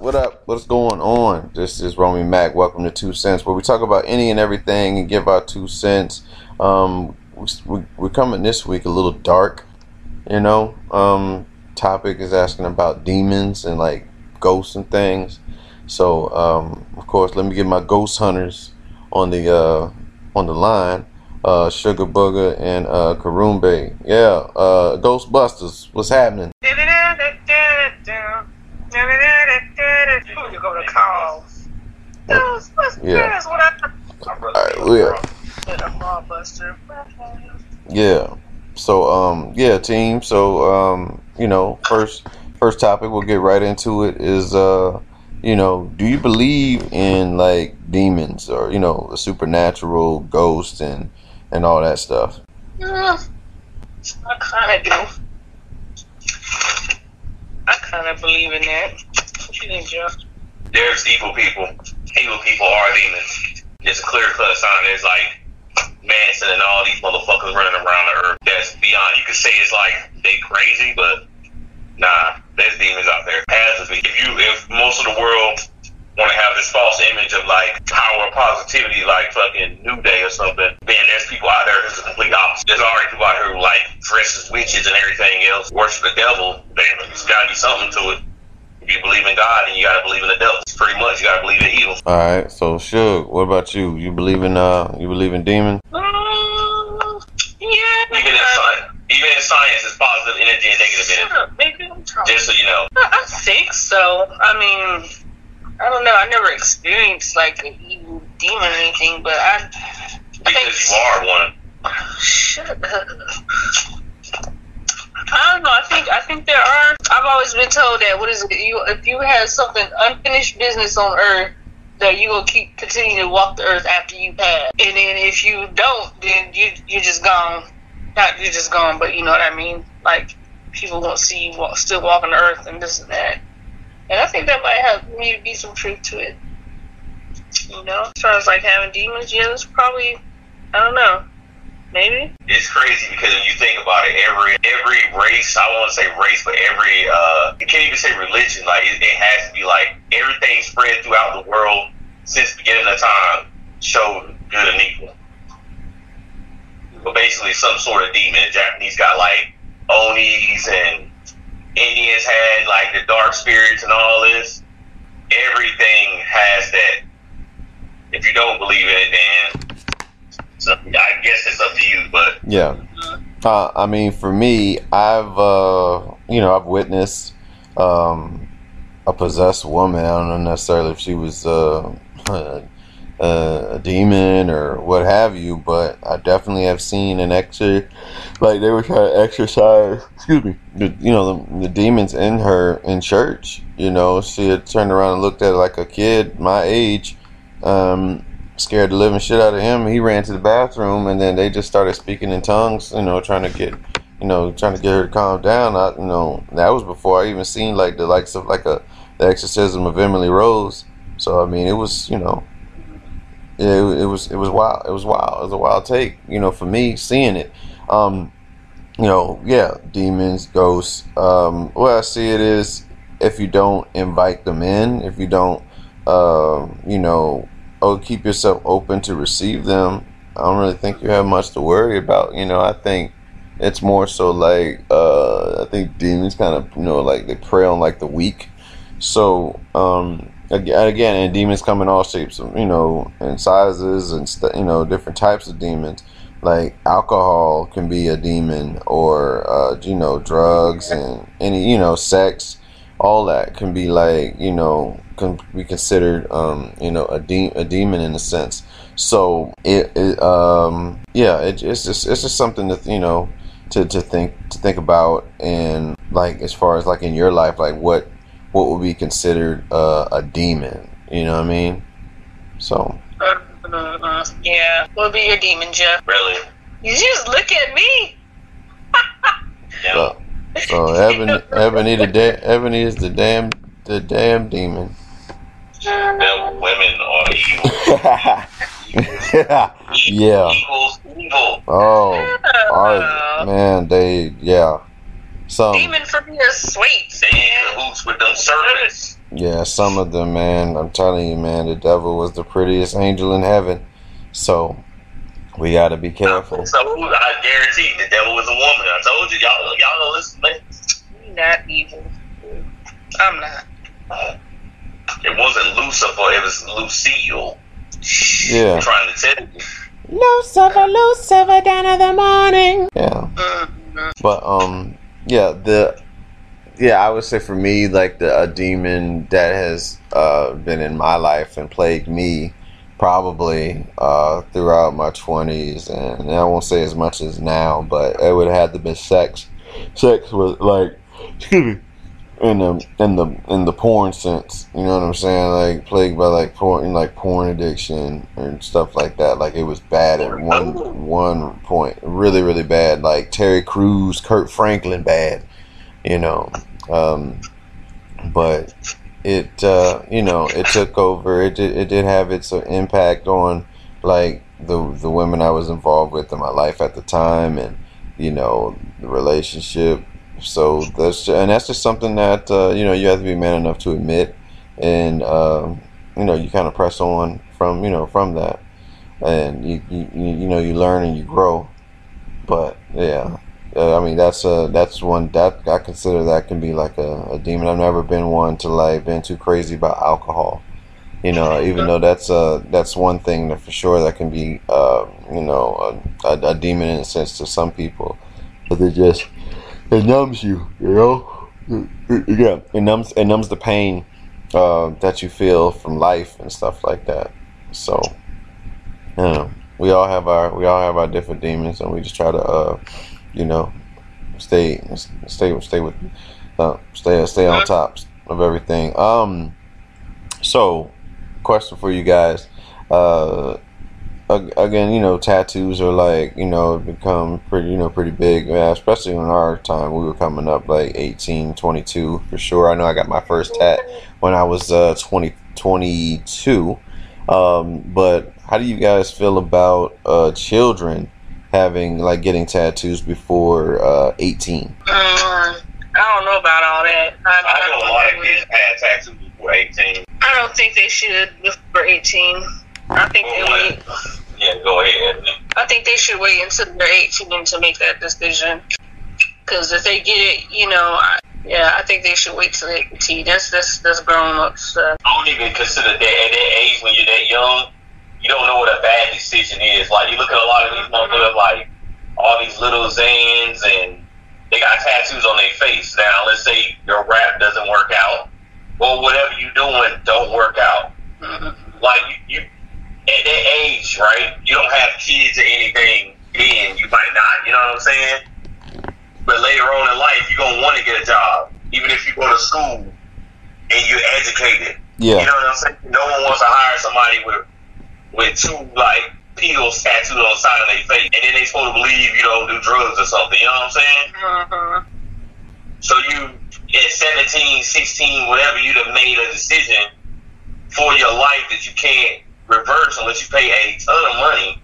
What up? What's going on? This is Romy Mac. Welcome to Two Cents, where we talk about any and everything and give our two cents. Um, we, we're coming this week a little dark, you know. Um, topic is asking about demons and like ghosts and things. So, um, of course, let me get my ghost hunters on the uh, on the line. Uh, Sugar Booger and uh, Karumbe. Yeah, uh, Ghostbusters. What's happening? You go to. Yeah. Yeah. Yeah. So um yeah, team. So um you know first first topic we'll get right into it is uh you know do you believe in like demons or you know the supernatural ghosts and and all that stuff? I kind of do. Kind of believe in that. What you think, Jeff? There's evil people. Evil people are demons. It's a clear cut sign. There's like Manson and all these motherfuckers running around the earth. That's beyond. You could say it's like they crazy, but nah, there's demons out there. Has to be. If you, if most of the world want to have this false image of like power positivity, like fucking New Day or something, then there's people out there who's the complete opposite. There's already people out here who like dress as witches and everything else, worship the devil. There's gotta be something to it. If you believe in God, then you gotta believe in the devil. It's pretty much you gotta believe in evil. All right. So Suge, what about you? You believe in uh you believe in demons? Um, yeah. Even in science, even in science, it's positive energy and negative energy. up, baby. I'm talking. Just so you know. I I think so. I mean, I don't know. I never experienced like an evil demon or anything, but I, I think. Because you are one. Shut up. I don't know. I think I think there are. I've always been told that what is it? You if you have something unfinished business on Earth, that you will keep continue to walk the Earth after you pass, and then if you don't, then you you're just gone. Not you're just gone, but you know what I mean. Like people won't see you walk, still walking the Earth and this and that. And I think that might have maybe be some truth to it. You know, as far as like having demons, yeah, it's probably I don't know, maybe. It's crazy because when you think about it, every every race, I won't say race, but every uh, you can't even say religion. Like it, it has to be like everything spread throughout the world since the beginning of time showed good and evil. But basically, some sort of demon. The Japanese got like Onis and Indians had like the dark spirits and all this. Everything has that. If you don't believe in it, then so I guess it's up to you. But Yeah. Uh, I mean, for me, I've uh, you know I've witnessed um, a possessed woman. I don't know necessarily if she was uh, a demon or what have you, but I definitely have seen an extra like they were trying to exercise. Excuse me. The, you know the, the demons in her in church. You know, she had turned around and looked at like a kid my age. Um, scared the living shit out of him. He ran to the bathroom, and then they just started speaking in tongues. You know, trying to get, you know, trying to get her to calm down. I, you know, that was before I even seen like the likes of like a the exorcism of Emily Rose. So I mean, it was you know, it, it was it was wild. It was wild. It was a wild take. You know, for me seeing it. Um, you know, yeah, demons, ghosts. Um, what I see it is if you don't invite them in, if you don't, um, you know, oh, keep yourself open to receive them. I don't really think you have much to worry about. You know, I think it's more so like uh, I think demons kind of you know like they prey on like the weak. So um, again, and demons come in all shapes, you know, and sizes and st- you know different types of demons. Like alcohol can be a demon, or uh, you know drugs and any you know sex all that can be like you know can be considered um you know a de- a demon in a sense. So it, it um yeah it, it's just it's just something to you know to, to think to think about and like as far as like in your life like what what would be considered uh, a demon you know what i mean? So Uh, yeah. What would be your demon, Jeff? really, You just look at me. yeah. so, so ebony ebony the da- ebony is the damn the damn demon them women are evil. yeah Yeah. Equals evil. oh our, man they yeah some Demon for me is sweet. They in cahoots with them serpents. Yeah, some of them, man. I'm telling you, man, the devil was the prettiest angel in heaven. So we got to be careful. So I guarantee the devil was a woman. I told you, y'all, y'all know this, man. Not evil. I'm not. It wasn't Lucifer, it was Lucille. Yeah. I'm trying to tell you. Lucifer, Lucifer, down in the morning. Yeah. Mhm. But um, yeah, the yeah, I would say for me, like the a demon that has uh been in my life and plagued me probably uh throughout my twenties, and I won't say as much as now, but it would have had to be sex. Sex was like, excuse me, in the in the in the porn sense. You know what I'm saying? Like plagued by like porn, like porn addiction and stuff like that. Like it was bad at one one point, really really bad. Like Terry Crews, Kirk Franklin, bad. You know, um, but it uh, you know it took over. It did it did have its uh, impact on like the the women I was involved with in my life at the time, and you know the relationship so that's and that's just something that uh, you know you have to be man enough to admit, and um, you know you kind of press on from you know from that, and you you, you you know you learn and you grow. But yeah, uh, I mean that's uh that's one that I consider that can be like a, a demon. I've never been one to like been too crazy about alcohol. You know, even though that's uh that's one thing that for sure that can be uh you know a, a, a demon in a sense to some people, but they just it numbs you, you know. Yeah, it numbs it numbs the pain uh, that you feel from life and stuff like that. So, you know, we all have our we all have our different demons, and we just try to, uh, you know, stay stay stay with uh, stay stay on top of everything. Um, so, question for you guys. Uh, again, you know, tattoos are like, you know, become pretty, you know, pretty big, yeah, especially in our time. We were coming up like 18, 22 for sure. I know I got my first tat when I was uh, 20, 22. Um, but how do you guys feel about uh, children having, like, getting tattoos before uh, 18? Mm, I don't know about all that. I, I know a lot of kids had tattoos before 18. I don't think they should before 18. I think they wait. Yeah, go ahead. I think they should wait until they're 18 to make that decision. Because if they get it, you know, I, yeah, I think they should wait till they're 18. That's that's that's grown up stuff. I don't even consider that at that age when you're that young, you don't know what a bad decision is. Like you look at a lot of these motherfuckers, like all these little Zans, and they got tattoos on their face. Now, let's say your rap doesn't work out, or whatever you're doing don't work out. Mhm. Like you, you at that age, right? You don't have kids or anything. Then you might not. You know what I'm saying? But later on in life, you're gonna want to get a job, even if you go to school and you're educated. Yeah. You know what I'm saying? No one wants to hire somebody with with two like pills tattooed on the side of their face, and then they supposed to believe you don't do drugs or something. You know what I'm saying? Mm-hmm. So you at 17, 16, whatever, you'd have made a decision for your life that you can't reverse unless you pay a ton of money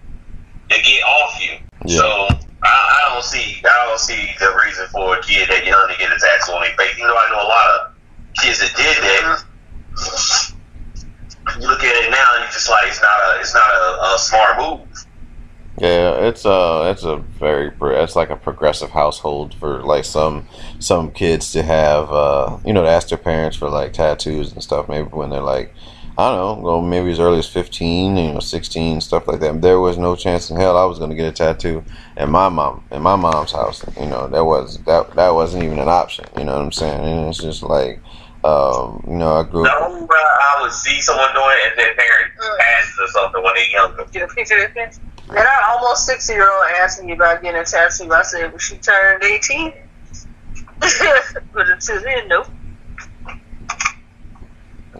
to get off you. Yeah. So I, I don't see I don't see the reason for a kid that young to get a tattoo on their face. You know, I know a lot of kids that did that. You look at it now and you're just like it's not a it's not a, a smart move. Yeah, it's a it's a very it's like a progressive household for like some some kids to have uh you know to ask their parents for like tattoos and stuff maybe when they're like I don't know well maybe as early as fifteen you know sixteen stuff like that. There was no chance in hell I was gonna get a tattoo in my mom in my mom's house. You know that was that that wasn't even an option. You know what I'm saying? And it's just like um you know I grew The up. I would see someone doing it and their parents passes or something when they're younger. Get a picture of this. And our almost six year old asked me about getting a tattoo. I said, well, she turned 18. but until then, nope.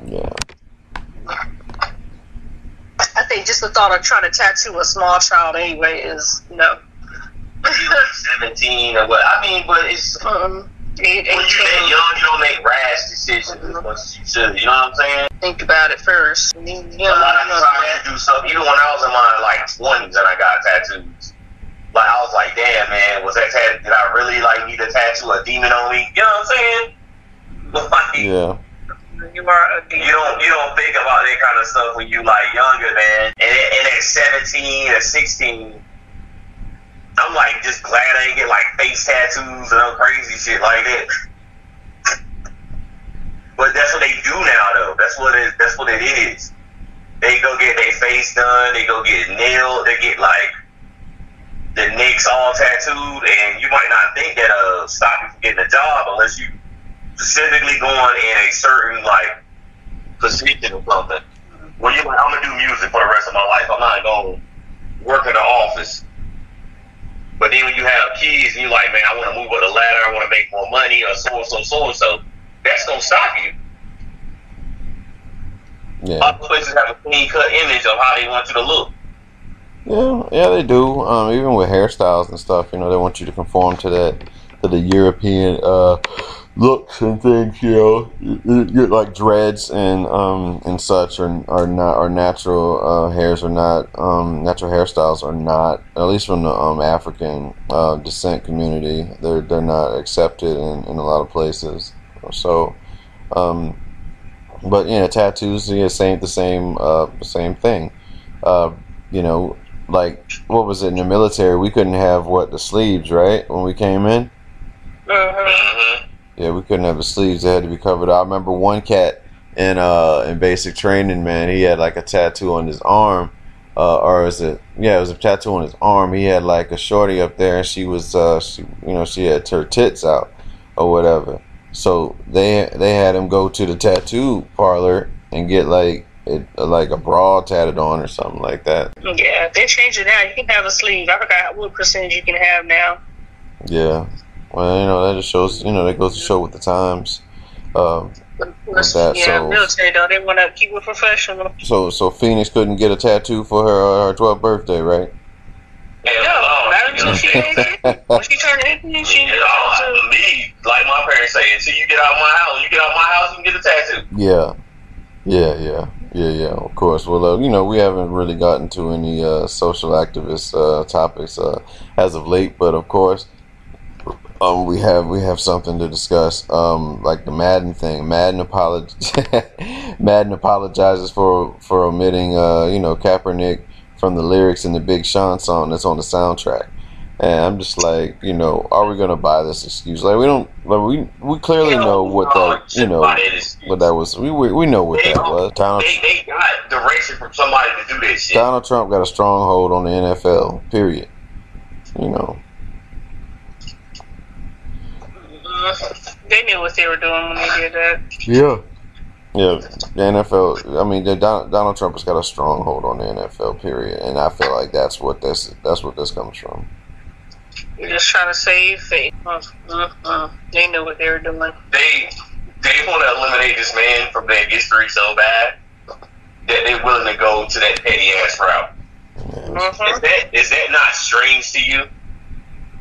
Yeah. I think just the thought of trying to tattoo a small child anyway is no. 17 or what? I mean, but it's um, eight, when you're that young, you don't make rash decisions as much as you should. You know what I'm saying? Think about it first. You know, a lot of know, times you do something. Even when I was in my like 20s and I got tattoos, like I was like, damn man, was that tat- did I really like need a tattoo, a demon on me? You know what I'm saying? Like, Yeah. You are a demon. You don't you don't think about that kind of stuff when you like younger, man. And, and at seventeen or sixteen, I'm like just glad I ain't get like face tattoos and other crazy shit like that. But that's what they do now, though. That's what it. That's what it is. They go get their face done. They go get nailed. They get like the necks all tattooed, and you might not think that uh stop you from getting a job unless you specifically going in a certain like position or something. Where you're like, I'm gonna do music for the rest of my life. I'm not gonna work in the office. But then when you have kids and you're like, man, I want to move up the ladder, I want to make more money, or so and so, so and so, that's gonna stop you. Yeah. Other places have a clean cut image of how they want you to look. Yeah, yeah, they do. Um, even with hairstyles and stuff, you know, they want you to conform to that, to the European uh, looks and things. You know, You- you- you- like dreads and um and such are are not are natural uh, hairs are not um natural hairstyles are not at least from the um African uh, descent community. They're they're not accepted in, in a lot of places. So, um, but yeah, tattoos, yeah, same the same uh same thing. Uh, you know, like what was it in the military? We couldn't have what the sleeves, right? When we came in, hmm Mm-hmm. Yeah, we couldn't have the sleeves. They had to be covered. I remember one cat in uh in basic training, man. He had like a tattoo on his arm, uh, or is it? Yeah, it was a tattoo on his arm. He had like a shorty up there, and she was uh she you know she had her tits out or whatever. So they they had him go to the tattoo parlor and get like it like a bra tatted on or something like that. Yeah, they changed it now. You can have a sleeve. I forgot what percentage you can have now. Yeah. Well, you know, that just shows, you know, that goes to show with the times. Um, Of course, that, yeah, so- military though they want to keep it professional. so, so Phoenix couldn't get a tattoo for her uh, her 12th birthday, right? No, not until she when she turned eighteen. She Yeah, me, like my parents say, until you get out of my house, you get out of my house, you can get a tattoo. Yeah. Yeah, yeah, yeah, yeah. Of course. Well, uh, you know, we haven't really gotten to any uh, social activist uh, topics uh, as of late, but of course, um, we have we have something to discuss, um, like the Madden thing. Madden apolog- Madden apologizes for for omitting, uh, you know, Kaepernick from the lyrics in the Big Sean song that's on the soundtrack. And I'm just like, you know, are we gonna buy this excuse? Like, we don't. Like, we we clearly know what that, you know, what that was. We we, we know what that was. Donald They, they got direction from somebody to do this shit. Donald Trump got a stronghold on the NFL. Period. You know. They knew what they were doing when they did that. Yeah. Yeah, the NFL. I mean, the Don, Donald Trump has got a stronghold on the NFL. Period, and I feel like that's what this that's what this comes from. You're just trying to save face. Mm-hmm. They knew what they were doing. They they want to eliminate this man from their history so bad that they're willing to go to that petty ass route. Is hmm that is that not strange to you?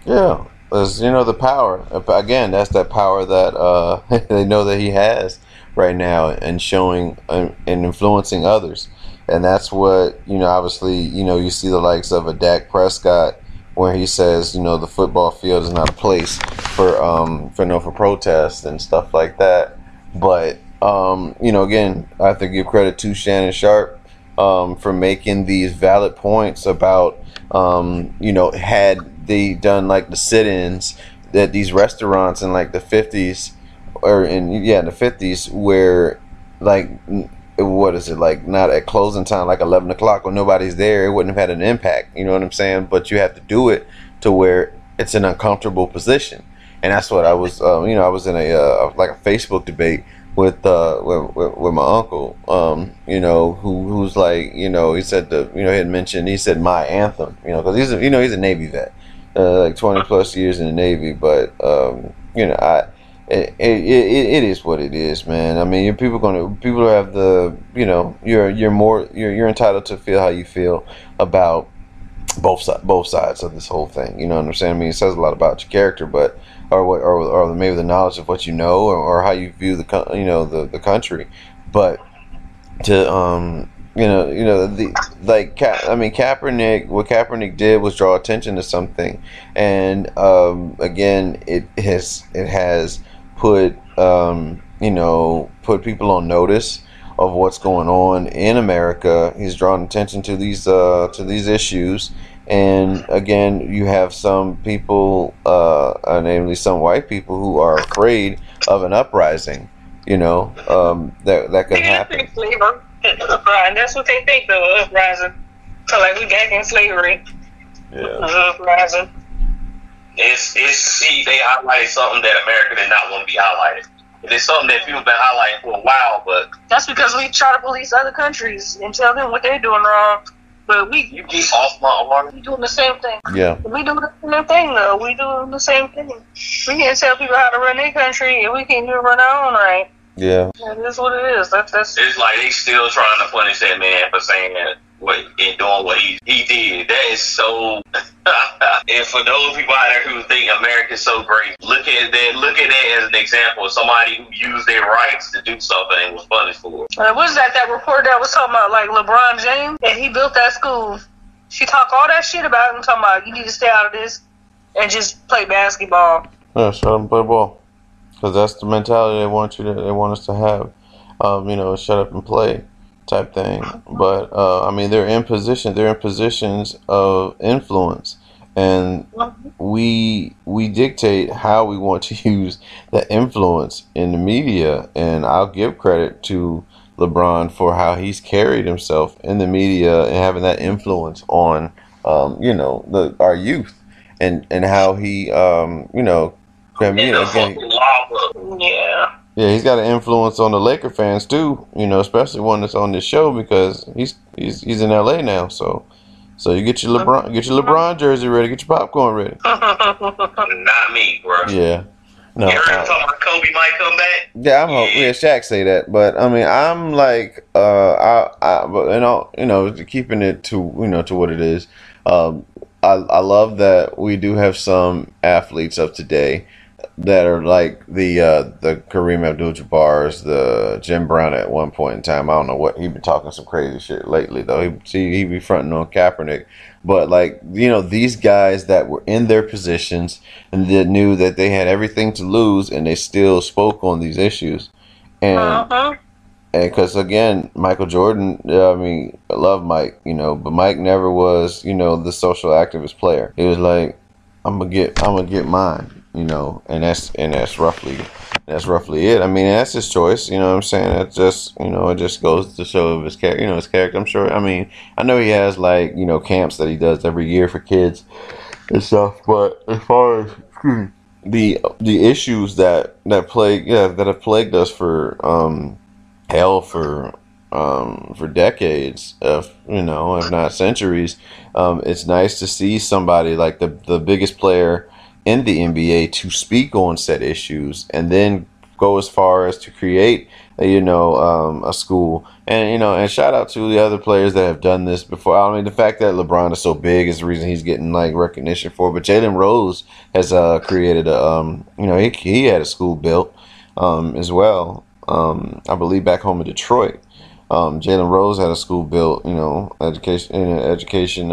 Yeah, you know, the power. Again, that's that power that uh, they know that he has right now, and showing and and influencing others. And that's what you know. Obviously, you know, you see the likes of a Dak Prescott, where he says, you know, the football field is not a place for um for no for protest and stuff like that. But um, you know, again, I have to give credit to Shannon Sharpe um, for making these valid points about um, you know, had they done like the sit-ins that these restaurants in like the 50s or in yeah, in the 50s where like what is it like not at closing time like 11 o'clock when nobody's there it wouldn't have had an impact you know what i'm saying? But you have to do it to where it's an uncomfortable position. And that's what i was um, you know i was in a uh, like a facebook debate with uh with, with my uncle um you know who who's like you know he said the you know he had mentioned he said my anthem you know because he's a, you know he's a navy vet uh, like 20 plus years in the navy but um you know i it, it, it, it is what it is, man. I mean, people gonna people have the you know you're you're more you're you're entitled to feel how you feel about both sides both sides of this whole thing. You know what I'm saying? I mean, it says a lot about your character, but or what or, or maybe the knowledge of what you know or, or how you view the you know the the country, but to um you know you know the like Ka- I mean Kaepernick what Kaepernick did was draw attention to something, and um again it has it has put um you know, put people on notice of what's going on in America. He's drawn attention to these uh, to these issues, and again, you have some people, uh, uh, namely some white people, who are afraid of an uprising. You know, um, that that could happen. Uprising. That's what they think though, uprising. So like we back in slavery. Yeah. Uprising. It's it's see they highlighted something that America did not want to be highlighted. It's something that people have been highlighting for a while, but That's because we try to police other countries and tell them what they're doing wrong. But we you get off my arm. we doing the same thing. Yeah. We doing the same thing though. We doing the same thing. We can't tell people how to run their country and we can't even run our own right. Yeah. That is what it is. That's that's It's like they still trying to punish that man for saying that what and doing what he he did. That is so. and for those people out there who think America's so great, look at that. Look at that as an example of somebody who used their rights to do something and was punished for it. Uh, what is that? That report that was talking about like LeBron James and he built that school. She talked all that shit about him, talking about you need to stay out of this and just play basketball. Yeah, shut up and play ball. Because that's the mentality they want you to, they want us to have. Um, you know, shut up and play type thing. But uh, I mean, they're in position. They're in positions of influence, and we we dictate how we want to use that influence in the media. And I'll give credit to LeBron for how he's carried himself in the media and having that influence on, um, you know, the our youth, and and how he, um, you know, I mean, again, fucking lava. Yeah. yeah, he's got an influence on the Laker fans too. You know, especially one that's on this show because he's he's he's in LA now. So, so you get your LeBron get your LeBron jersey ready, get your popcorn ready. Not me, bro. Yeah, no, You heard talking about Kobe might come back? yeah, I'm hope yeah, Shaq say that, but I mean, I'm like, uh, I, I, but you know, you know, keeping it to you know to what it is. Um, I I love that we do have some athletes of today that are like the uh, the Kareem Abdul-Jabbar's, the Jim Brown at one point in time. I don't know what he been talking some crazy shit lately though. He see he be fronting on Kaepernick, but like you know these guys that were in their positions and that knew that they had everything to lose and they still spoke on these issues, and Uh-huh. and because again, Michael Jordan, I mean, I love Mike, you know, but Mike never was, you know, the social activist player. He was like, I'm gonna get, I'm gonna get mine, you know, and that's and that's roughly, that's roughly it. I mean, that's his choice, you know. what I'm saying it just, you know, it just goes to show of his character, you know, his character. I'm sure. I mean, I know he has like, you know, camps that he does every year for kids and stuff, but as far as the the issues that that plague, yeah, that have plagued us for um hell for um, for decades, if you know, if not centuries. Um, it's nice to see somebody like the the biggest player in the NBA to speak on said issues, and then go as far as to create, uh, you know, um, a school. And you know, and shout out to the other players that have done this before. I mean, the fact that LeBron is so big is the reason he's getting like recognition for. it. But Jalen Rose has uh, created a, um, you know, he he had a school built um, as well. Um, I believe back home in Detroit. Um, Jalen Rose had a school built, you know, education in education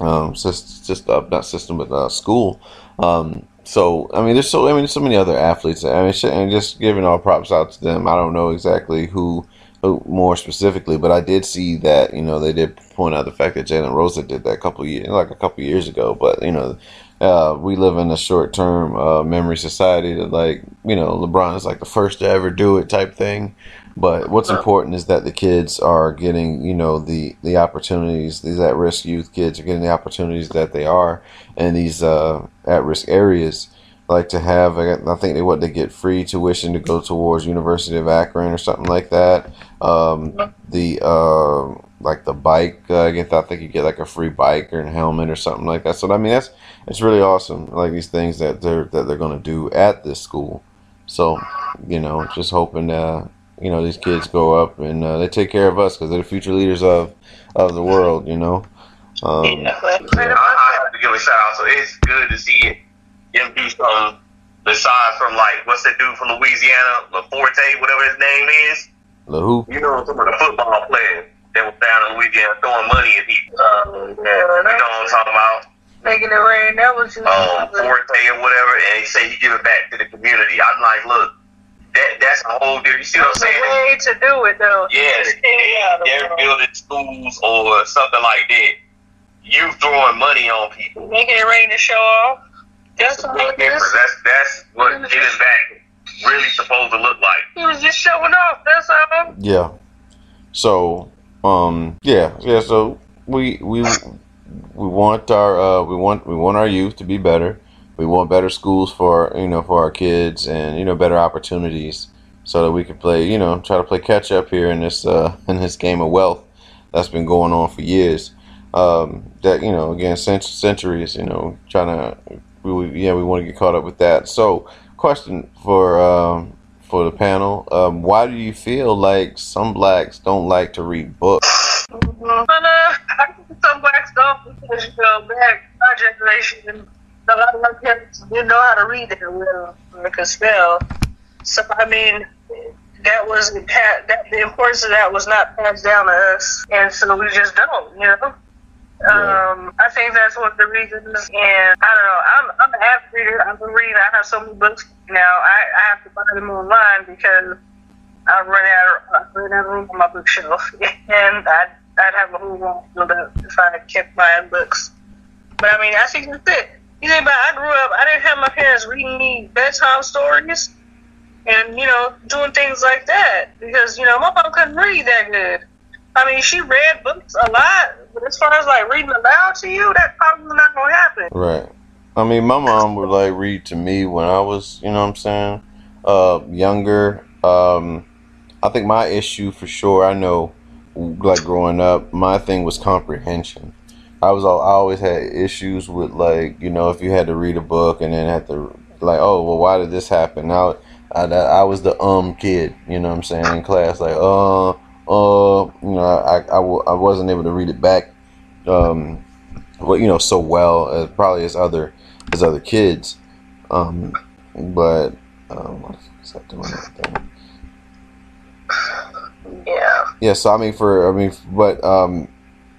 um, system, just uh, not system, but uh, school. Um, so I mean, there's so I mean, there's so many other athletes. I mean, and just giving all props out to them. I don't know exactly who, who more specifically, but I did see that you know they did point out the fact that Jalen Rose did that a couple years, like a couple years ago. But you know, uh, we live in a short term uh, memory society that like you know LeBron is like the first to ever do it type thing. But what's important is that the kids are getting, you know, the the opportunities. These at risk youth kids are getting the opportunities that they are in these uh, at risk areas. Like to have, I think they what they get free tuition to go towards University of Akron or something like that. Um, the uh, like the bike, uh, I guess I think you get like a free bike or a helmet or something like that. So I mean, that's it's really awesome. Like these things that they're that they're going to do at this school. So you know, just hoping uh, you know these kids grow up and uh, they take care of us because they're the future leaders of of the world. You know. Um, I, I have to give a shout out. So it's good to see him do something besides from like what's that dude from Louisiana, LaForte, whatever his name is. the who? You know, some of the football players that was down in Louisiana throwing money at people. Uh, You know what I'm talking about? making it rain. That was just um, Forte or whatever, and he say he give it back to the community. I'm like, look, that that's a whole different. You see what I'm saying? way to do it though. Yes, Yeah, they, they're building schools or something like that. You throwing money on people. Making it rain to show off. That's Big what it That's that's what giving back really supposed to look like. He was just showing off. That's all. Yeah. So, um, yeah, yeah. So we we we want our uh, we want we want our youth to be better. We want better schools for you know for our kids and you know better opportunities so that we can play you know try to play catch up here in this uh, in this game of wealth that's been going on for years. Um, that you know again cent- centuries. You know trying to we, we yeah we want to get caught up with that. So question for um, for the panel. Um, why do you feel like some blacks don't like to read books? Some blacks don't because you know back my generation, a lot of my parents didn't know how to read that well or could spell. So I mean, that was that the importance of that was not passed down to us, and so we just don't, you know. Right. Um, I think that's one of the reasons, and I don't know. I'm I'm an avid reader. I've been reading. I have so many books now. I, I have to buy them online because I run out. Of, I run out of room on my bookshelf, and I'd I'd have a whole wall filled up if I kept buying books. But I mean, I think that's it. You about, I grew up. I didn't have my parents reading me bedtime stories, and you know, doing things like that because you know my mom couldn't read that good. I mean, she read books a lot, but as far as like reading aloud to you, that probably not gonna happen. Right. I mean, my mom would like read to me when I was, you know what I'm saying, uh, younger. Um, I think my issue for sure, I know, like growing up, my thing was comprehension. I was, al- I always had issues with like, you know, if you had to read a book and then had to like, oh, well, why did this happen? Now, I, I was the um kid, you know what I'm saying, in class, like, uh, uh, you know, I, I, w- I wasn't able to read it back, um, well, you know, so well as probably as other as other kids. Um, but um, what is that doing that? Yeah. Yeah, so I mean, for I mean, but um,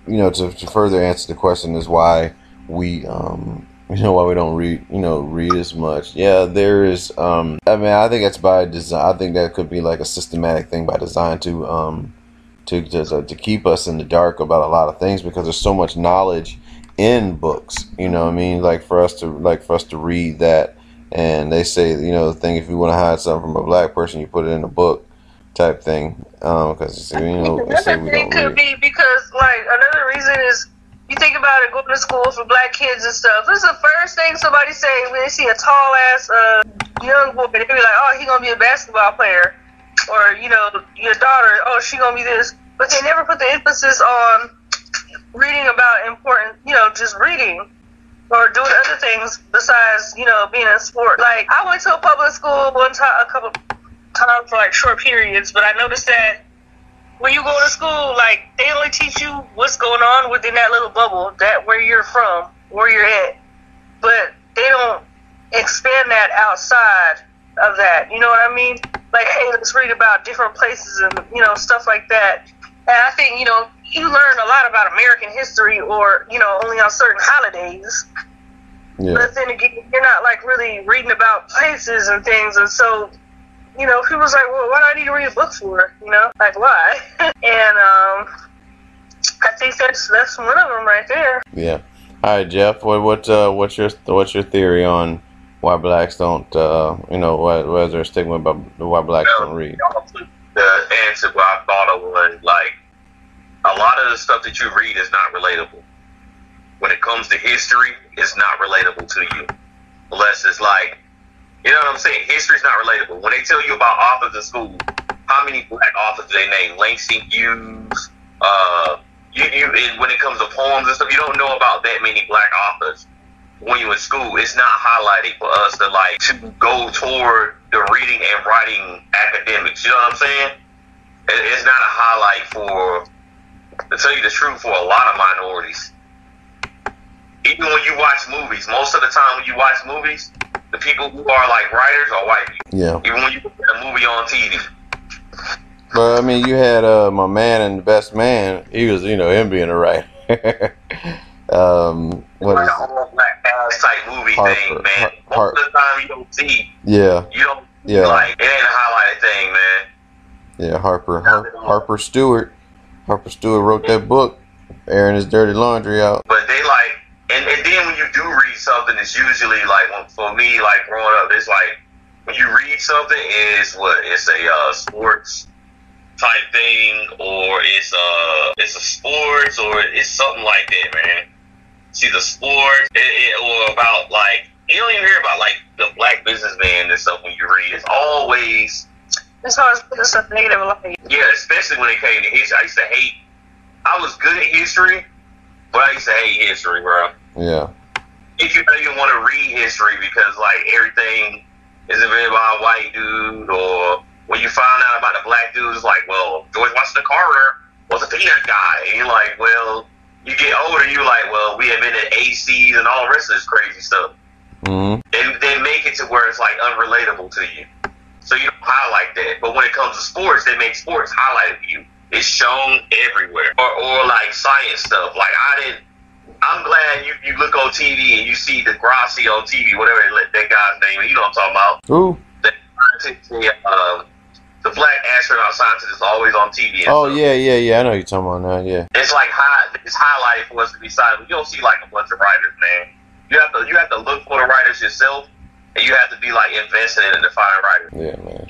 you know, to, to further answer the question is why we um, you know, why we don't read, you know, read as much. Yeah, there is. Um, I mean, I think that's by design. I think that could be like a systematic thing by design to um, to to, to keep us in the dark about a lot of things because there's so much knowledge in books. You know, I mean, like for us to like for us to read that, and they say, you know, the thing if you want to hide something from a black person, you put it in a book, type thing. Um, because you know, Another we thing don't could read. be because, like, another reason is you think about it, going to school for black kids and stuff. This is the first thing somebody say when they see a tall ass uh, young boy. They be like, "Oh, he gonna be a basketball player," or you know, your daughter, "Oh, she gonna be this." But they never put the emphasis on reading about important, you know, just reading or doing other things besides, you know, being in sport. Like I went to a public school one time, a couple times for like short periods, but I noticed that when you go to school, like they only teach you what's going on within that little bubble, that where you're from, where you're at, but they don't expand that outside of that. You know what I mean? Like, hey, let's read about different places and you know stuff like that. And I think you know you learn a lot about American history, or you know, only on certain holidays. Yeah, But then again, you're not like really reading about places and things, and so you know, people's like, well, what do I need to read a book for? You know, like why? and um, I think that's that's one of them right there. yeah. All right, Jeff. What what uh, what's your what's your theory on why blacks don't uh, you know why, why is there a stigma about why blacks don't read? The answer what I thought of was like a lot of the stuff that you read is not relatable. When it comes to history, it's not relatable to you. Unless it's like, you know what I'm saying? History's not relatable. When they tell you about authors in school, how many black authors do they name? Langston Hughes. Uh, you, you, when it comes to poems and stuff, you don't know about that many black authors when you're in school. It's not highlighted for us to like to go toward the reading and writing academics. You know what I'm saying? It, it's not a highlight for, to tell you the truth, for a lot of minorities. Even when you watch movies, most of the time when you watch movies, the people who are like writers are white people. Yeah, Even when you put a movie on TV. but I mean, you had uh, my man and the best man. He was you know him being a writer. um, what like is a black ass type movie Harper- thing, man. Har- Most of the time you don't see yeah you don't Yeah. Like it ain't a highlighted thing, man. Yeah, Harper Har- Harper Stewart. Harper Stewart wrote that book, airing his dirty laundry out. But they like, and, and then when you do read something, it's usually like for me, like growing up, it's like when you read something, is what it's a uh, sports type thing, or it's uh it's a sports, or it's something like that, man. See the sports, it, it, or about like you don't even hear about like the black businessman and stuff when you read. It's always it's always putting stuff negative, like yeah, especially when it came to history. I used to hate. I was good at history, but I used to hate history, bro. Yeah. If you don't even want to read history because like everything is invented by a white dude, or when you find out about the black dudes, like, well, George Washington Carter was a peanut guy, and you're like, well, you get older, you're like, well, we invented ACs and all the rest of this crazy stuff. hmm And they make it to where it's like unrelatable to you. So you don't highlight that. But when it comes to sports, they make sports highlight you. It's shown everywhere. Or, or like science stuff. Like I didn't. I'm glad you, you look on TV and you see deGrasse on TV, whatever that guy's name. You know what I'm talking about? Ooh. The, the, uh, the black astronaut scientist is always on TV. Oh stuff. yeah, yeah, yeah. I know you're talking about now. Yeah. It's like high, it's highlighted for us to be silent. You don't see like a bunch of writers, man. You have to you have to look for the writers yourself, and you have to be like invested in it to find writers. Yeah, man.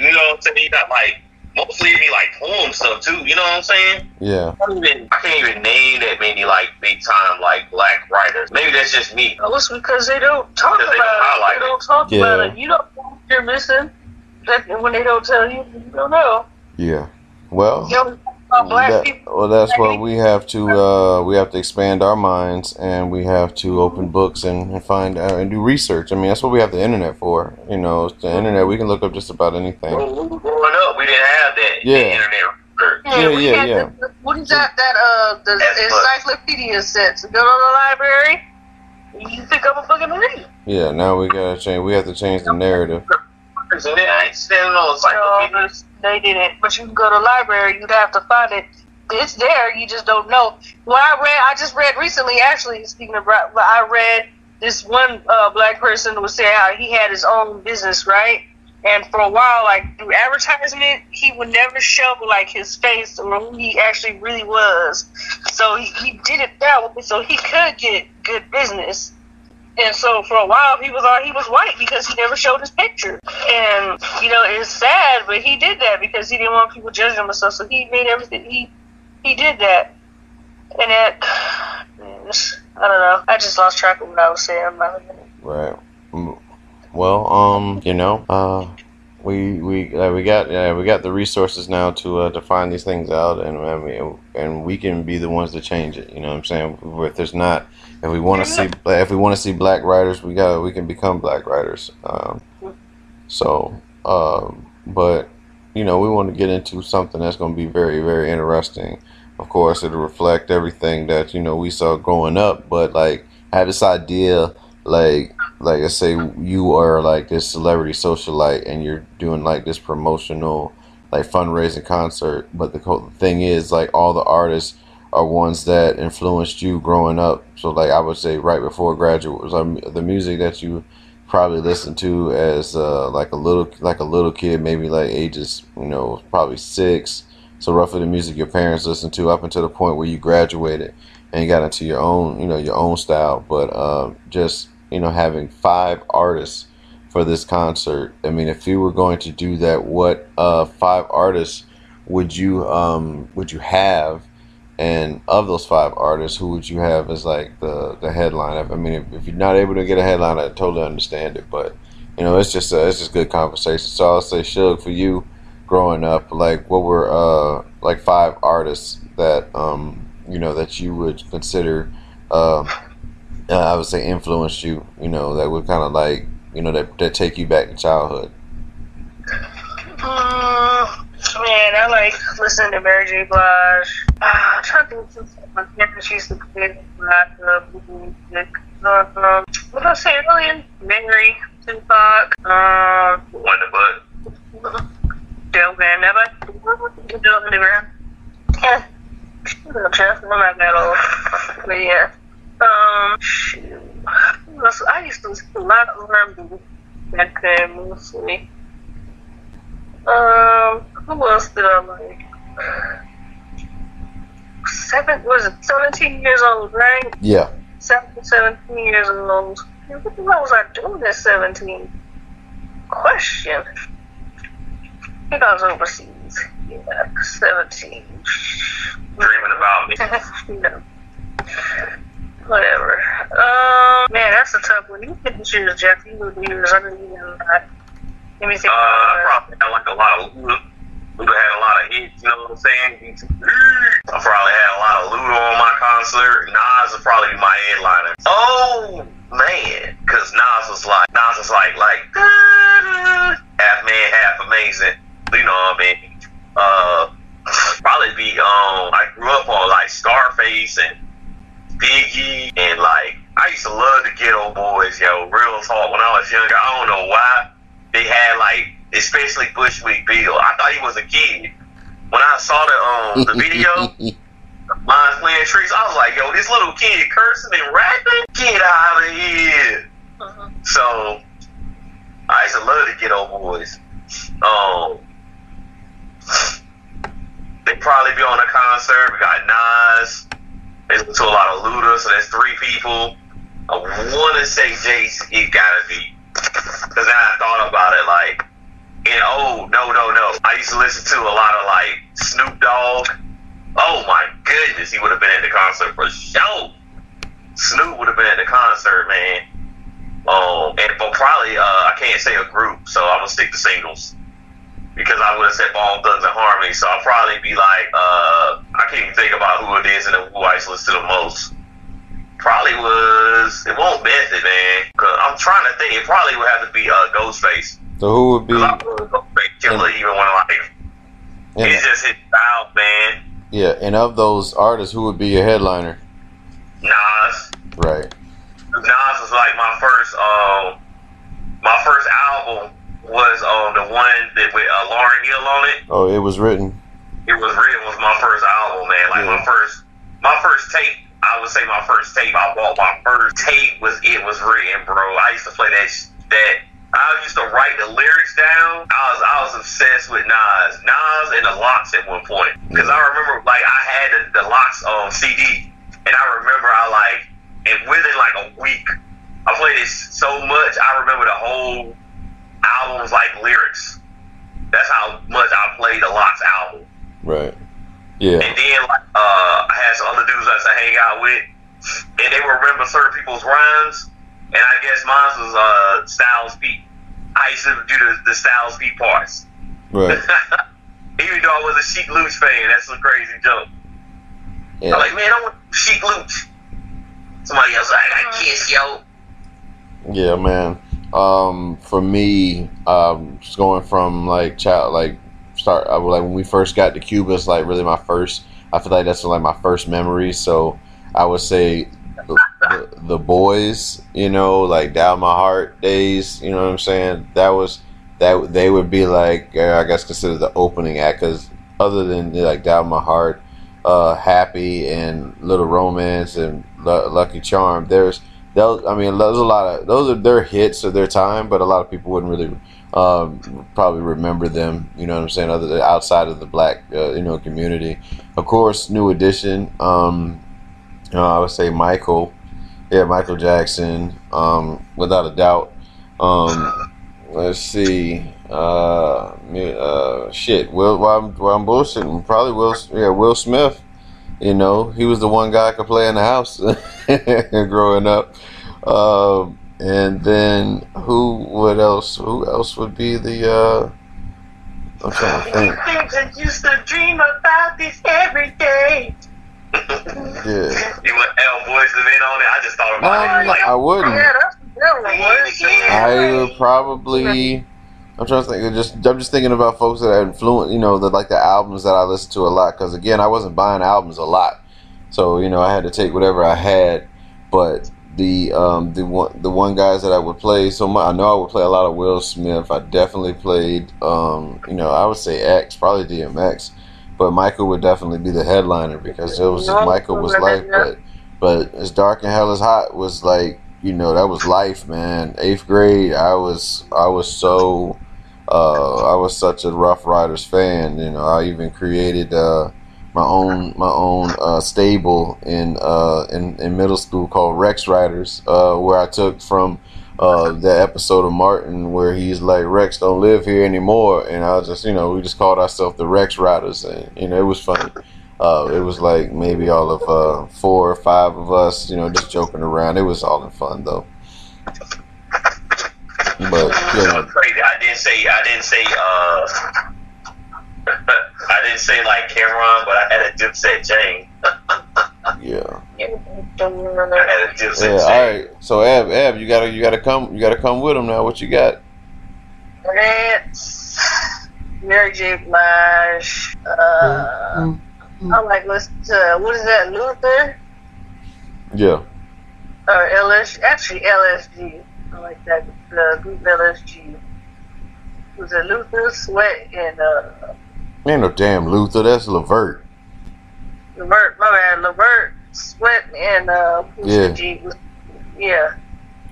You know what I'm saying? You got like mostly be like poem stuff too. You know what I'm saying? Yeah. I, don't even, I can't even name that many like big time like black writers. Maybe that's just me. oh, it's because they don't talk about they don't it. highlight They don't talk Yeah. about it. You don't know what you're missing. That when they don't tell you, you don't know. Yeah. Well, You don't talk about black that- well, that's what we have to. Uh, we have to expand our minds, and we have to open books and, and find out and do research. I mean, that's what we have the internet for. You know, it's the internet. We can look up just about anything. When we were growing up, we didn't have that Yeah. internet. research. Yeah, yeah, had yeah. The, what is that? That uh, the That's what- encyclopedia sets. Go to the library. You pick up a book and read. Yeah. Now we gotta change. We have to change the narrative. And then I ain't standing on No, encyclopedias. They didn't. But you can go to the library. You'd have to find it. It's there. You just don't know. What I read, I just read recently. Actually, speaking of, I read this one uh, black person was saying how he had his own business, right? And for a while, like through advertisement, he would never show like his face or who he actually really was. So he, he did it that way, so he could get good business. And so for a while he was all he was white because he never showed his picture. And you know, it's sad, but he did that because he didn't want people judging him and stuff. So he made everything he he did that. And that I don't know. I just lost track of what I was saying. Right. Well, um, you know, uh, we we uh, we got uh, we got the resources now to uh, to find these things out, and I mean, and we can be the ones to change it. You know what I'm saying? If there's not, if we want to see, if we want to see black writers, we got we can become black writers. Um, so, um, but you know, we want to get into something that's going to be very very interesting. Of course, it'll reflect everything that you know we saw growing up, but like I had this idea like like I say you are like this celebrity socialite and you're doing like this promotional like fundraising concert but the co- thing is like all the artists are ones that influenced you growing up. So like I would say right before graduate was um, the music that you probably listened to as uh, like a little like a little kid maybe like ages you know probably six. So roughly the music your parents listened to up until the point where you graduated and got into your own you know your own style. But uh, just you know having five artists for this concert. I mean if you were going to do that what uh, five artists would you um, would you have? And of those five artists who would you have as like the the headline i mean if, if you're not able to get a headline i totally understand it but you know it's just uh, it's just good conversation. So i'll say Shug, for you growing up like what were uh like five artists that um you know that you would consider uh, uh, I would say influenced you, you know, that would kind of like, you know, that, that take you back to childhood. Mm, man, I like listening to Mary J. Blige. Uh, I'm trying to think of my parents used to play black uh, music. Uh, um, what did I say earlier? Mary, Tupac, um, Wonder Bud. Del Van Never. Del Van Never. Yeah. Shut up, Jeff. I'm not that old. But yeah. Um, shoot. I used to listen to a lot of R&B. back then mostly. Um, who else did I like? Seven was it seventeen years old, right? Yeah. Seven, 17 years old. What the hell was I doing at seventeen? Question. I think I was overseas. Yeah, seventeen. Dreaming about me. no. Whatever. Um, man, that's a tough one. You couldn't choose Jeff. You would use other than that. Let me think. Uh, probably had like a lot of. Luda had a lot of hits, you know what I'm saying? I probably had a lot of Luda on my concert. Nas would probably be my headliner. Oh man, because Nas was like, Nas was like, like half man, half amazing. You know what I mean? Uh, probably be um, I grew up on like Scarface and Biggie and like I used to love the Geto Boys, yo. Real talk. When I was younger, I don't know why they had like, especially Bushwick Bill. I thought he was a kid. When I saw the um the video, Mine's playing tricks. I was like, yo, this little kid cursing and rapping? Get out of here. Mhm. So, I used to love the Geto Boys. Um, they probably be on a concert. We got Nas. Listen to a lot of Luda, so that's three people. I want to say Jace, it gotta be. Because then I thought about it, like, and oh, no, no, no. I used to listen to a lot of, like, Snoop Dogg. Oh my goodness, he would have been at the concert for sure. Snoop would have been at the concert, man. Um, and but probably uh, I can't say a group, so I'm gonna stick to singles because I would have said Bone Thugs and Harmony. So I'll probably be like, uh, I can't even think about who it is and who I listen to the most. Probably was it won't Method, man. Cause I'm trying to think. It probably would have to be uh, Ghostface. So who would be? I Ghostface Killah, even when like And, it's just his style, man. yeah, and of those artists, who would be your headliner? Nas. Right. Nas was like my first um my first album was um the one that with uh, Lauryn Hill on it. Oh, it was written. It was written was my first album, man. Like Yeah. my first my first tape. I would say my first tape. I bought my first tape was it was written, bro. I used to play that that. I used to write the lyrics down. I was I was obsessed with Nas, Nas and the Lox at one point because I remember like I had the, the Lox on CD, and I remember I like and within like a week, I played it so much. I remember the whole album's like lyrics. That's how much I played the Lox album. Right. Yeah. And then like uh, I had some other dudes I used to hang out with, and they would remember certain people's rhymes. And I guess mine was uh, Styles P. I used to do the, the Styles P parts. Right. Even though I was a Sheek Louch fan, that's a crazy joke. Yeah. I'm like, man, I want Sheek Louch. Somebody else like, I kiss yo. Yeah, man. Um, for me, um, just going from like child, like start, I like when we first got to Cuba, it's like really my first. I feel like that's like my first memory. So I would say the, the, the boys, you know, like dial my heart days. You know what I'm saying? That was that they would be like uh, I guess considered the opening act because other than like dial my heart, uh, happy and little romance and Lu- lucky charm, there's those I mean there's a lot of those are their hits of their time, but a lot of people wouldn't really um, probably remember them. You know what I'm saying? Other than outside of the black uh, you know community, of course, New Edition. Um, uh, I would say Michael, yeah, Michael Jackson, um, without a doubt. Um, let's see, uh, uh, shit. Will while I'm, while I'm bullshitting, probably Will. Yeah, Will Smith. You know, he was the one guy I could play in the house growing up. Um, and then who? What else? Who else would be the? Uh, I'm trying to think. Things I used to dream about this every day. Yeah, You want L Boys to be on it? I just thought about Um, it. Like, I wouldn't. Yeah, that's that one was. I would probably. I'm trying to think. of Just I'm just thinking about folks that are influent. You know, the like the albums that I listen to a lot. Because again, I wasn't buying albums a lot, so you know I had to take whatever I had. But the um the one the one guys that I would play so much. I know I would play a lot of Will Smith. I definitely played. Um, you know, I would say X, probably DMX, but Michael would definitely be the headliner because it was No, Michael was life. But but as dark and hell is hot was like you know that was life, man. Eighth grade, I was I was so uh, I was such a Ruff Ryders fan. You know, I even created uh, my own my own uh, stable in, uh, in in middle school called Rex Riders, uh, where I took from uh, the episode of Martin where he's like Rex don't live here anymore, and I was just you know we just called ourselves the Rex Riders, and you know it was funny. Uh, it was like maybe all of uh, four or five of us, you know, just joking around. It was all in fun though. But yeah, crazy. I didn't say. I didn't say. Uh, I didn't say like Cam'ron, but I had a Dipset chain. yeah. I had a Dipset Yeah, chain. all right. So Ab, Ab, you gotta, you gotta come, you gotta come with him now. What you got? Prince, Mary J. Blige. Uh, I like listen to what is that? Luther Yeah, or LS? Actually, LSG. I like that the group LSG. Was it Luther, Sweat, and uh, ain't no damn Luther. That's Levert. Levert? My bad, Levert, Sweat, and uh, Yeah. G? Yeah,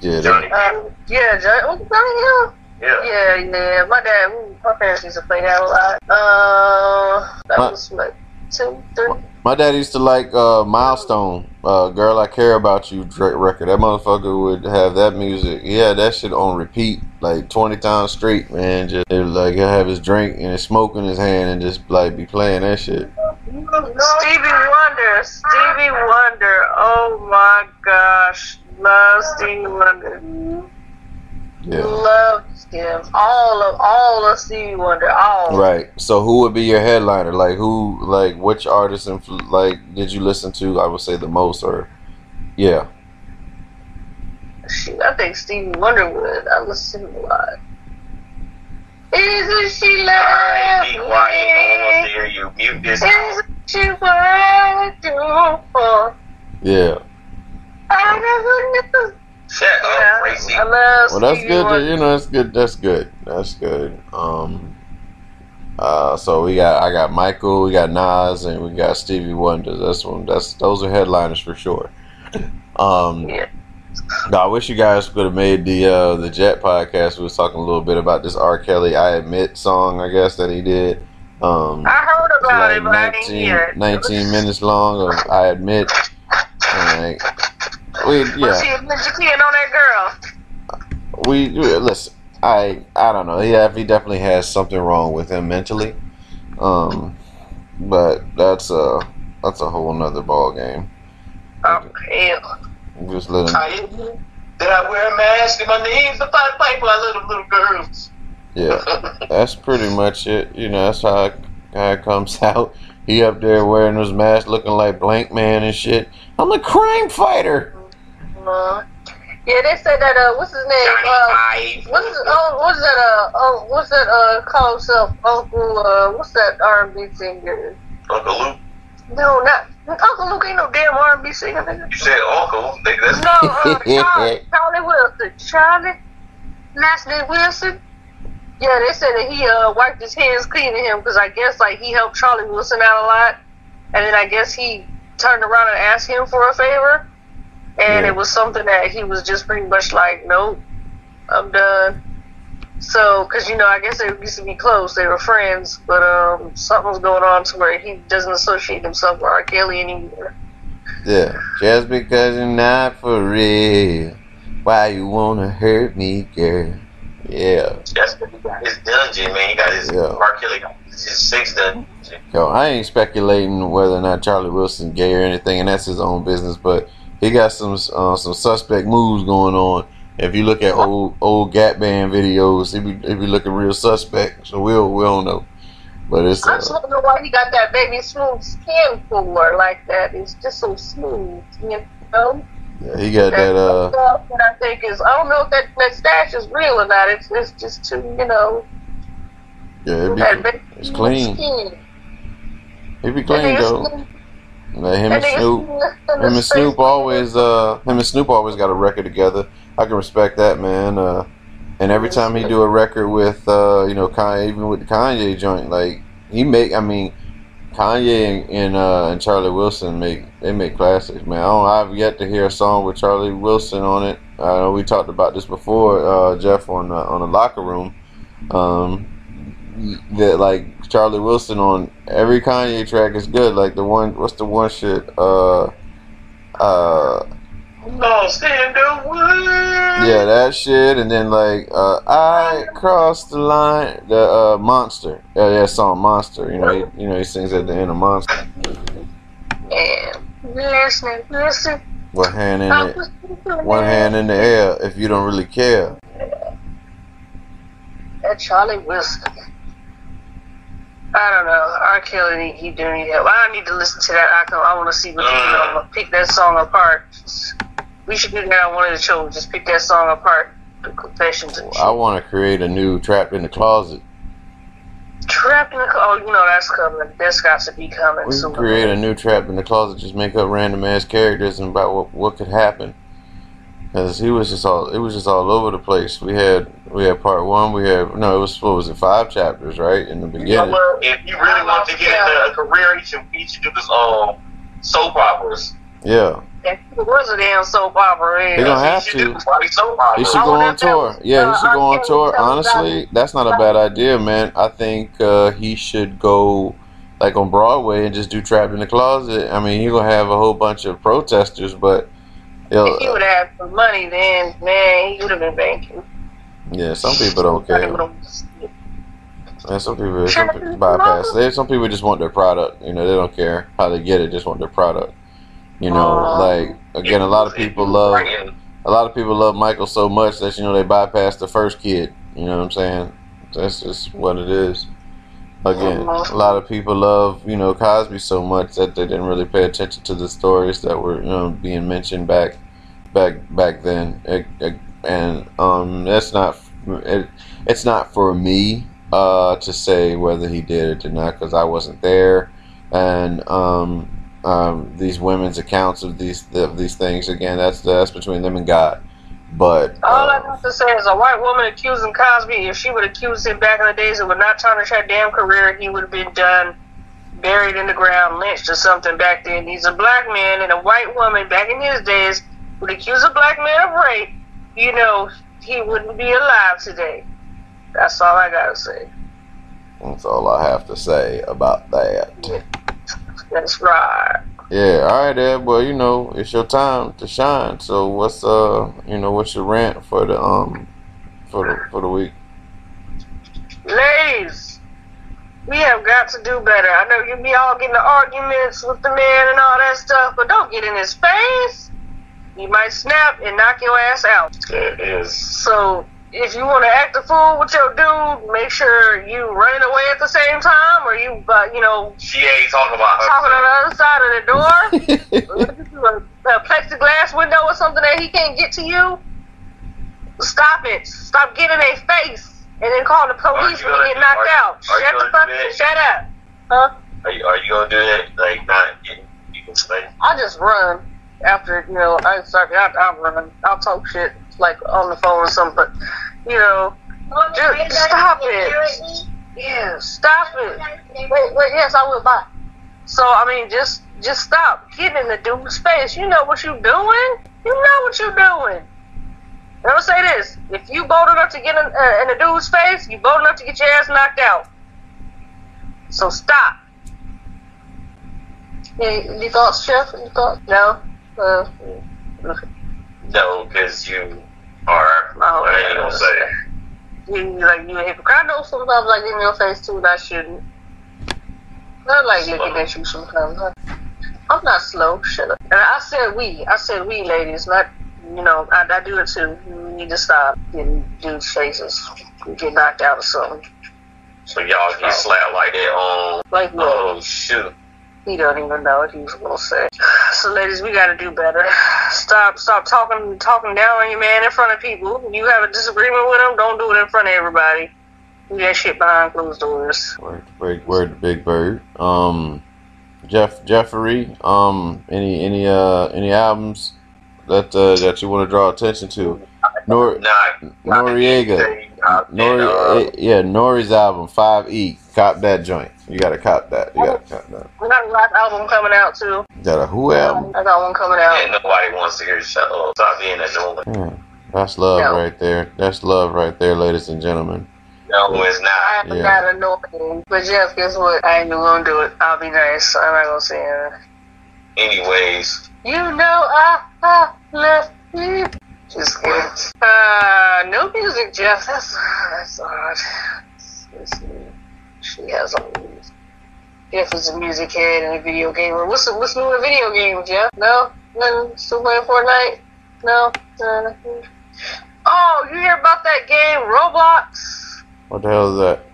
Yeah, Johnny. uh, yeah, Johnny. Oh, Johnny Gill. Yeah. Yeah, yeah. My dad, my parents used to play that a lot. Uh, that My- was what two, three. My dad used to like uh, Milestone, uh, "Girl I Care About You" record. That motherfucker would have that music. Yeah, that shit on repeat like twenty times straight, man. Just it was like he'll have his drink and his smoke in his hand and just like be playing that shit. Stevie Wonder, Stevie Wonder. Oh my gosh, love Stevie Wonder. Yeah. Loved him. All of all of Stevie Wonder. All. Right. So who would be your headliner? Like who? Like which artist? Influ- like did you listen to? I would say the most, or yeah. Shoot, I think Stevie Wonder would. I listen to a lot. Isn't she Alright, be quiet. No one wants lovely? to hear you. Mute this. Isn't she wonderful? Yeah. I never knew. Shut Yeah, Gracie. I Well, that's good. To, you know, that's good. That's good. That's good. Um. Uh. So we got. I got Michael. We got Nas, and we got Stevie Wonder. That's one. That's those are headliners for sure. Um. Yeah. No, I wish you guys could have made the uh, the Jet podcast. We was talking a little bit about this R. Kelly "I Admit" song, I guess that he did. Um, I heard about like it, but I didn't 19, hear it. 19 minutes long. Of "I Admit." And like, we yeah, he peeing on that girl? we listen. I I don't know. Yeah, he definitely has something wrong with him mentally. Um, but that's a that's a whole nother ball game. Oh hell. Just let him. Did I wear a mask and my name's the fight fight by little little girls? Yeah. That's pretty much it. You know, that's how it, how it comes out. He up there wearing his mask, looking like Blankman and shit. I'm a crime fighter. Yeah, they said that. Uh, what's his name? Uh, what's his, oh, what's that? Uh, oh, what's that? Uh, call himself Uncle? Uh, what's that R&B singer? Uncle Luke. No, not Uncle Luke. Ain't no damn R&B singer. Nigga. You said Uncle. Nigga, that's No, uh, Charlie, Charlie Wilson. Charlie, last name Wilson. Yeah, they said that he uh wiped his hands clean of him because I guess like he helped Charlie Wilson out a lot, and then I guess he turned around and asked him for a favor, and Yeah. it was something that he was just pretty much like, nope, I'm done. So, because you know, I guess they used to be close, they were friends, but um, something was going on to where he doesn't associate himself with R. Kelly anymore. Yeah. Just because you're not for real. Why you wanna hurt me, girl? Yeah. that's what he got his dungeon, man. He got his Yeah. R. Kelly got his six dungeon. Yo, I ain't speculating whether or not Charlie Wilson gay or anything, and that's his own business. But he got some uh, some suspect moves going on. If you look at old old Gap Band videos, he be, he be looking real suspect. So we'll we don't know. But it's I just uh, don't know why he got that baby smooth skin for like that. It's just so smooth, you know. yeah, he got that uh stuff that I think is I don't know if that, that stash is real or not. It's it's just too you know yeah it that be, it's clean. Skin. he be clean though. Him and Snoop, him and Snoop always uh him and Snoop always got a record together. I can respect that man. Uh, and every time he do a record with uh you know Kanye, even with the Kanye joint, like he make I mean Kanye and and, uh, and Charlie Wilson make they make classics, man. I don't, I've yet to hear a song with Charlie Wilson on it. I know we talked about this before, uh, Jeff, on the, on the locker room. Um, that like Charlie Wilson on every Kanye track is good. Like the one, what's the one shit? Uh, uh, Lost in the woods. yeah, that shit. And then like uh, I crossed the line, the uh, monster. Yeah, yeah, song Monster. You know, he, you know he sings at the end of Monster. Yeah, listen, listen. One hand in it, one hand in the air. If you don't really care. That Charlie Wilson. I don't know. R. Kelly need to keep doing that. Well, I need to listen to that. I can, I want to see what you know. I'm gonna pick that song apart. We should do that on one of the shows. Just pick that song apart. The confessions and shit. I want to create a new Trapped in the Closet. Trapped in the oh, you know that's coming. That's got to be coming We soon. can create a new Trapped in the Closet. Just make up random ass characters and about what what could happen. Cause he was just all it was just all over the place. We had we had part one. We had no, it was what was it five chapters right in the beginning. If you really want to get into a career, you should, you should do this um soap operas. Yeah, It was a damn soap opera. He Yeah. gonna have You should to. soap he should go on tour. was, Yeah, he uh, should go on tour. Honestly, that's not a bad idea, man. I think uh, he should go like on Broadway and just do Trapped in the Closet. I mean, you're gonna have a whole bunch of protesters, but he'll, If he would have had some money, then man, he would have been banking. yeah, some people don't care. And some people, some people bypass. They, some people just want their product. You know, they don't care how they get it. Just want their product. You know, Aw. like again, a lot of people love a lot of people love Michael so much that you know they bypass the first kid. You know what I'm saying? That's just what it is. Again, a lot of people love you know Cosby so much that they didn't really pay attention to the stories that were you know being mentioned back back back then. And um, that's not it, it's not for me uh, to say whether he did or not because I wasn't there, and um, um, these women's accounts of these of these things again that's that's between them and God. But All I uh, have to say is a white woman accusing Cosby, if she would accuse him back in the days, it would not tarnish her damn career. He would have been done, buried in the ground, lynched or something back then. He's a black man, and a white woman back in his days would accuse a black man of rape. You know, he wouldn't be alive today. That's all I gotta say. that's all I have to say about that. That's right. Yeah, all right, Ed. Well, you know it's your time to shine. So what's uh you know what's your rant for the um for the for the week? Ladies, we have got to do better. I know you be all getting the arguments with the man and all that stuff, but don't get in his face. He might snap and knock your ass out. It is. So if you want to act a fool with your dude, make sure you running away at the same time, or you, uh, you know, She ain't talking about her. talking on the other side of the door, a, a plexiglass window or something that he can't get to you. Stop it! Stop getting a face, and then call the police when you get knocked are out. are Shut the fuck do that? Shut up, huh? Are you, are you gonna do that? Like not getting people space? I just run after you know. I start. I, I'll run. I'll talk shit like on the phone or something. But you know, just stop it. Yeah, stop it. Wait, wait. Yes, I will. buy. So I mean, just just stop getting in the dude's face. You know what you're doing. You know what you're doing. Let me say this: if you bold enough to get in, uh, in the dude's face, you bold enough to get your ass knocked out. So stop. Any, any thoughts, Chef? Any thoughts? No. Uh, No, because you are. Oh, I ain't gonna say. you, you like you a hypocrite. I know sometimes like in your face too, and I shouldn't. I like looking at you sometimes. I'm not slow. Shut up. And I said we. I said we, ladies. Not you know. I, I do it too. You need to stop getting dudes' faces. You get knocked out or something. So y'all get slapped like that on. Like what? Oh shoot. He don't even know what he was gonna say. So, ladies, we gotta do better. Stop, stop talking, talking down on your man in front of people. If you have a disagreement with him, don't do it in front of everybody. Do that shit behind closed doors. Word, word, word, Big Bird. Um, Jeff Jeffrey. Um, any any uh any albums that uh, that you want to draw attention to? Nor Not. Noriega. And, Nori, uh, eh, yeah, Nori's album Five E. Cop that joint. You gotta cop that. You gotta cop that. I got a rap album coming out too. Is that a Who album? I got one coming out. and nobody wants to hear shut up. Stop being that normal. Yeah, that's love No. right there. That's love right there, ladies and gentlemen. No, it's not. I not. haven't Yeah. got a But Jeff, guess what? I ain't even gonna do it. I'll be nice. I'm not gonna say anything. Anyways, You know I, I left you. Just kidding. Uh, no music, Jeff. That's that's odd. She has all these. Jeff is a music head and a video gamer. What's what's new in video games, Jeff? No, nothing. Still playing Fortnite? No. Uh, oh, you hear about that game Roblox? What the hell is that?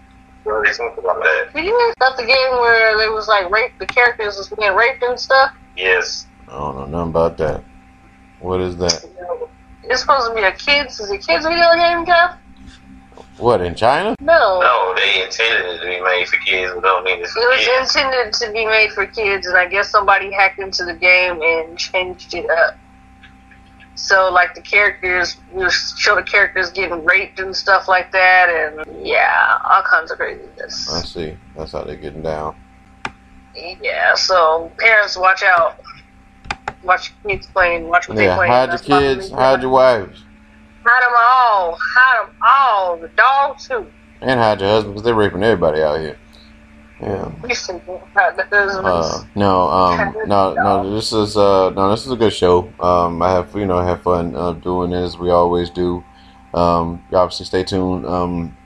really talk about that. Did you hear about the game where they was like rape? The characters was being raped and stuff. Yes. I don't know nothing about that. What is that? It's supposed to be a kids. Is it kids video game, Jeff? What in China? No. No, they intended it to be made for kids, but don't mean it's for It was kids. intended to be made for kids, and I guess somebody hacked into the game and changed it up. So, like the characters, you show the characters getting raped and stuff like that, and yeah, all kinds of craziness. I see. That's how they're getting down. Yeah, so parents, watch out. Watch your kids playing. Watch what Yeah, they playing. hide your That's probably kids, good. hide your wives, Hide them all. Hide them all. The dogs too. and hide your husband because they're raping everybody out here. Yeah. We should hide the husbands. Uh, no, um, no, no. This is uh, no, this is a good show. Um, I have you know I have fun uh, doing it as we always do. Um, obviously, stay tuned um,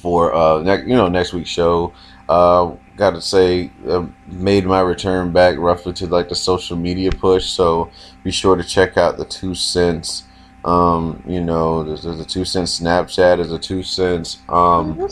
for uh, next you know next week's show. Uh, got to say, uh, made my return back roughly to like the social media push. So be sure to check out the two cents. Um, you know, there's, there's a two cents Snapchat, there's a two cents um, uh,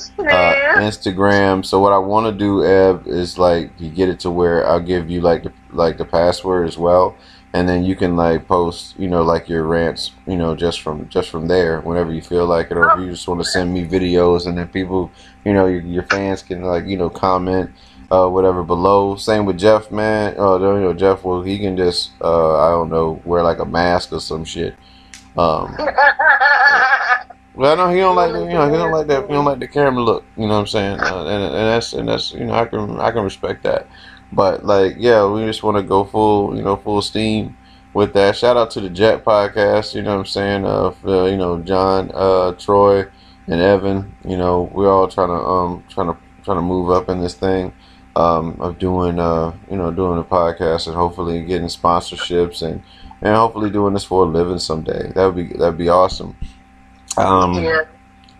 Instagram. So what I want to do, Eb, is like you get it to where I'll give you like the like the password as well, and then you can like post, you know, like your rants, you know, just from just from there whenever you feel like it, or if you just want to send me videos, and then people, you know, your, your fans can like you know comment. Uh, whatever below. Same with Jeff, man. Oh, uh, you know, Jeff, well, he can just, uh, I don't know, wear like a mask or some shit. Um, well, I know he don't like you know he don't like that he don't like the camera look. You know what I'm saying? Uh, and and that's and that's you know I can I can respect that. But like yeah, we just want to go full you know full steam with that. Shout out to the Jet podcast. You know what I'm saying? Uh, you know John, uh, Troy, and Evan. You know we're all trying to um trying to trying to move up in this thing. Um, of doing uh you know doing a podcast and hopefully getting sponsorships and and hopefully doing this for a living someday. That would be that'd be awesome. Um, yeah.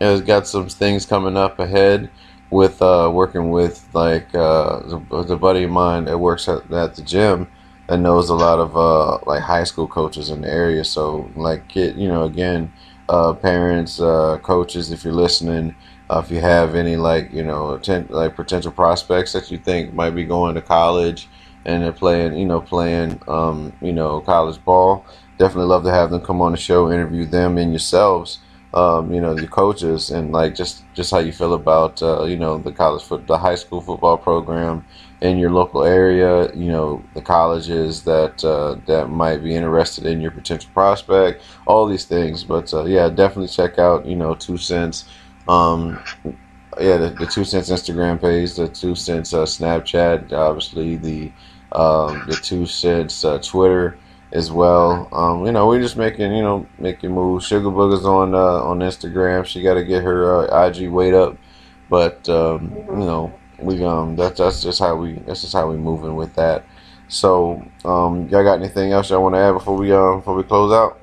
it's got some things coming up ahead with uh, working with like uh, the, buddy of mine that works at, at the gym that knows a lot of uh, like high school coaches in the area. So like get you know again, uh, parents, uh, coaches, if you're listening. Uh, if you have any like you know atten- like potential prospects that you think might be going to college and they're playing you know playing um, you know college ball, definitely love to have them come on the show, interview them and yourselves um, you know, your coaches and like just just how you feel about uh, you know the college foot, the high school football program in your local area. You know, the colleges that uh, that might be interested in your potential prospect. All these things, but uh, yeah, definitely check out you know two cents. Um, yeah, the, the two cents Instagram page, the two cents uh, Snapchat, obviously the um, the two cents uh, Twitter as well. Um, you know, we're just making you know making moves. Sugar Booger's on uh, on Instagram. She got to get her uh, IG weight up, but um, you know we um that's that's just how we that's just how we moving with that. So um, y'all got anything else y'all want to add before we um before we close out?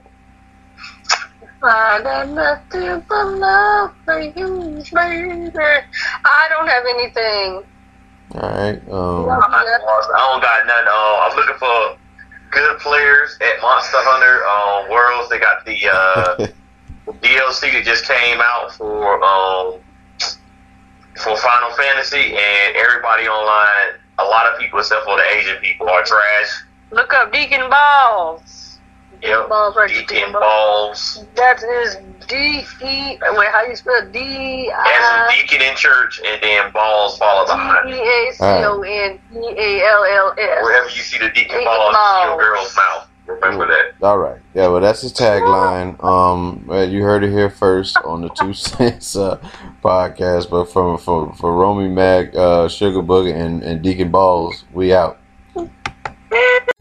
I got nothing but love for you, baby. I don't have anything. All right. Um, I don't got nothing. Uh, I'm looking for good players at Monster Hunter um, Worlds. They got the uh, DLC that just came out for um, for Final Fantasy, and everybody online, a lot of people except for the Asian people, are trash. Look up Deacon Balls. Yep. Balls right Deacon Balls. That is D E. Wait, how you spell D As I a deacon in church, and then balls follow behind. D E A C O N E A L L S. Wherever you see the deacon Deacon balls, you balls. a girl's mouth. Remember that. All right. Yeah, well, that's his tagline. Um, you heard it here first on the Two Cents uh, podcast. But from for for Romy Mac, uh, Sugar Booger, and, and Deacon Balls, we out.